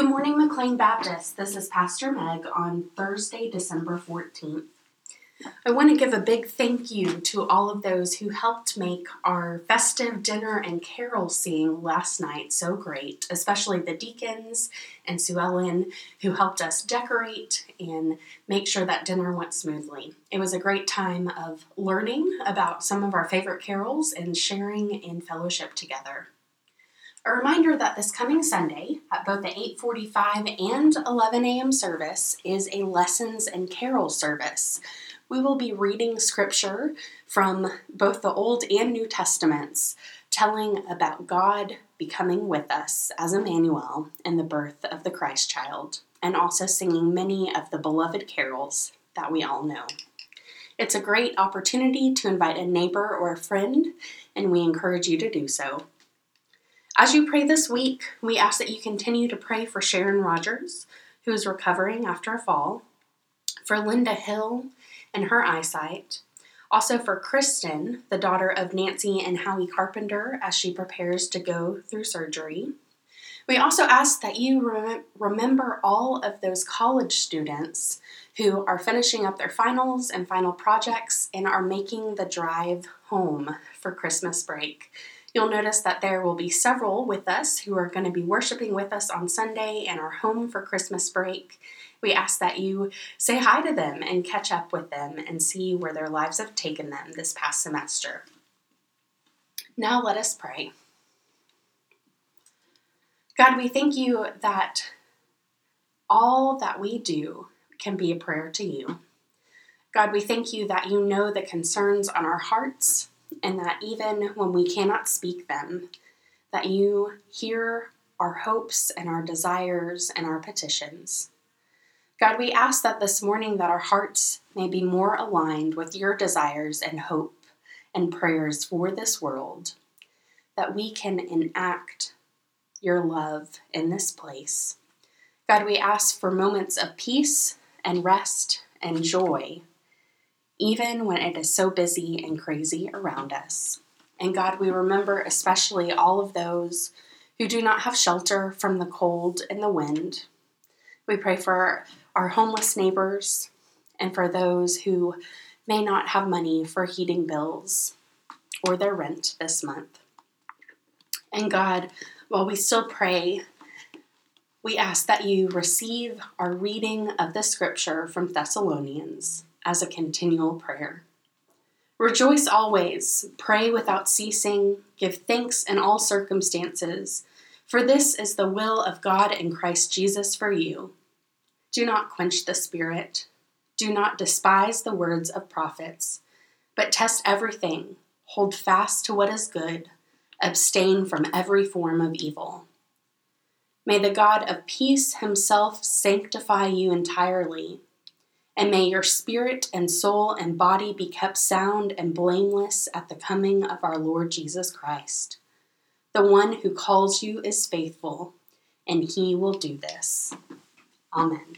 Good morning, McLean Baptist. This is Pastor Meg on Thursday, December 14th. I want to give a big thank you to all of those who helped make our festive dinner and carol sing last night so great, especially the deacons and Sue Ellen who helped us decorate and make sure that dinner went smoothly. It was a great time of learning about some of our favorite carols and sharing in fellowship together. A reminder that this coming Sunday at both the 8:45 and 11 a.m. service is a lessons and carol service. We will be reading scripture from both the Old and New Testaments, telling about God becoming with us as Emmanuel and the birth of the Christ child, and also singing many of the beloved carols that we all know. It's a great opportunity to invite a neighbor or a friend, and we encourage you to do so. As you pray this week, we ask that you continue to pray for Sharon Rogers, who is recovering after a fall, for Linda Hill and her eyesight, also for Kristen, the daughter of Nancy and Howie Carpenter, as she prepares to go through surgery. We also ask that you rem- remember all of those college students who are finishing up their finals and final projects and are making the drive home for Christmas break. You'll notice that there will be several with us who are going to be worshiping with us on Sunday and are home for Christmas break. We ask that you say hi to them and catch up with them and see where their lives have taken them this past semester. Now let us pray. God, we thank you that all that we do can be a prayer to you. God, we thank you that you know the concerns on our hearts and that even when we cannot speak them, that you hear our hopes and our desires and our petitions. God, we ask that this morning that our hearts may be more aligned with your desires and hope and prayers for this world, that we can enact your love in this place. God, we ask for moments of peace and rest and joy even when it is so busy and crazy around us. And God, we remember especially all of those who do not have shelter from the cold and the wind. We pray for our homeless neighbors and for those who may not have money for heating bills or their rent this month. And God, while we still pray, we ask that you receive our reading of the scripture from Thessalonians as a continual prayer. Rejoice always, pray without ceasing, give thanks in all circumstances, for this is the will of God in Christ Jesus for you. Do not quench the Spirit, do not despise the words of prophets, but test everything, hold fast to what is good, abstain from every form of evil. May the God of peace himself sanctify you entirely and may your spirit and soul and body be kept sound and blameless at the coming of our Lord Jesus Christ. The one who calls you is faithful, and he will do this. Amen.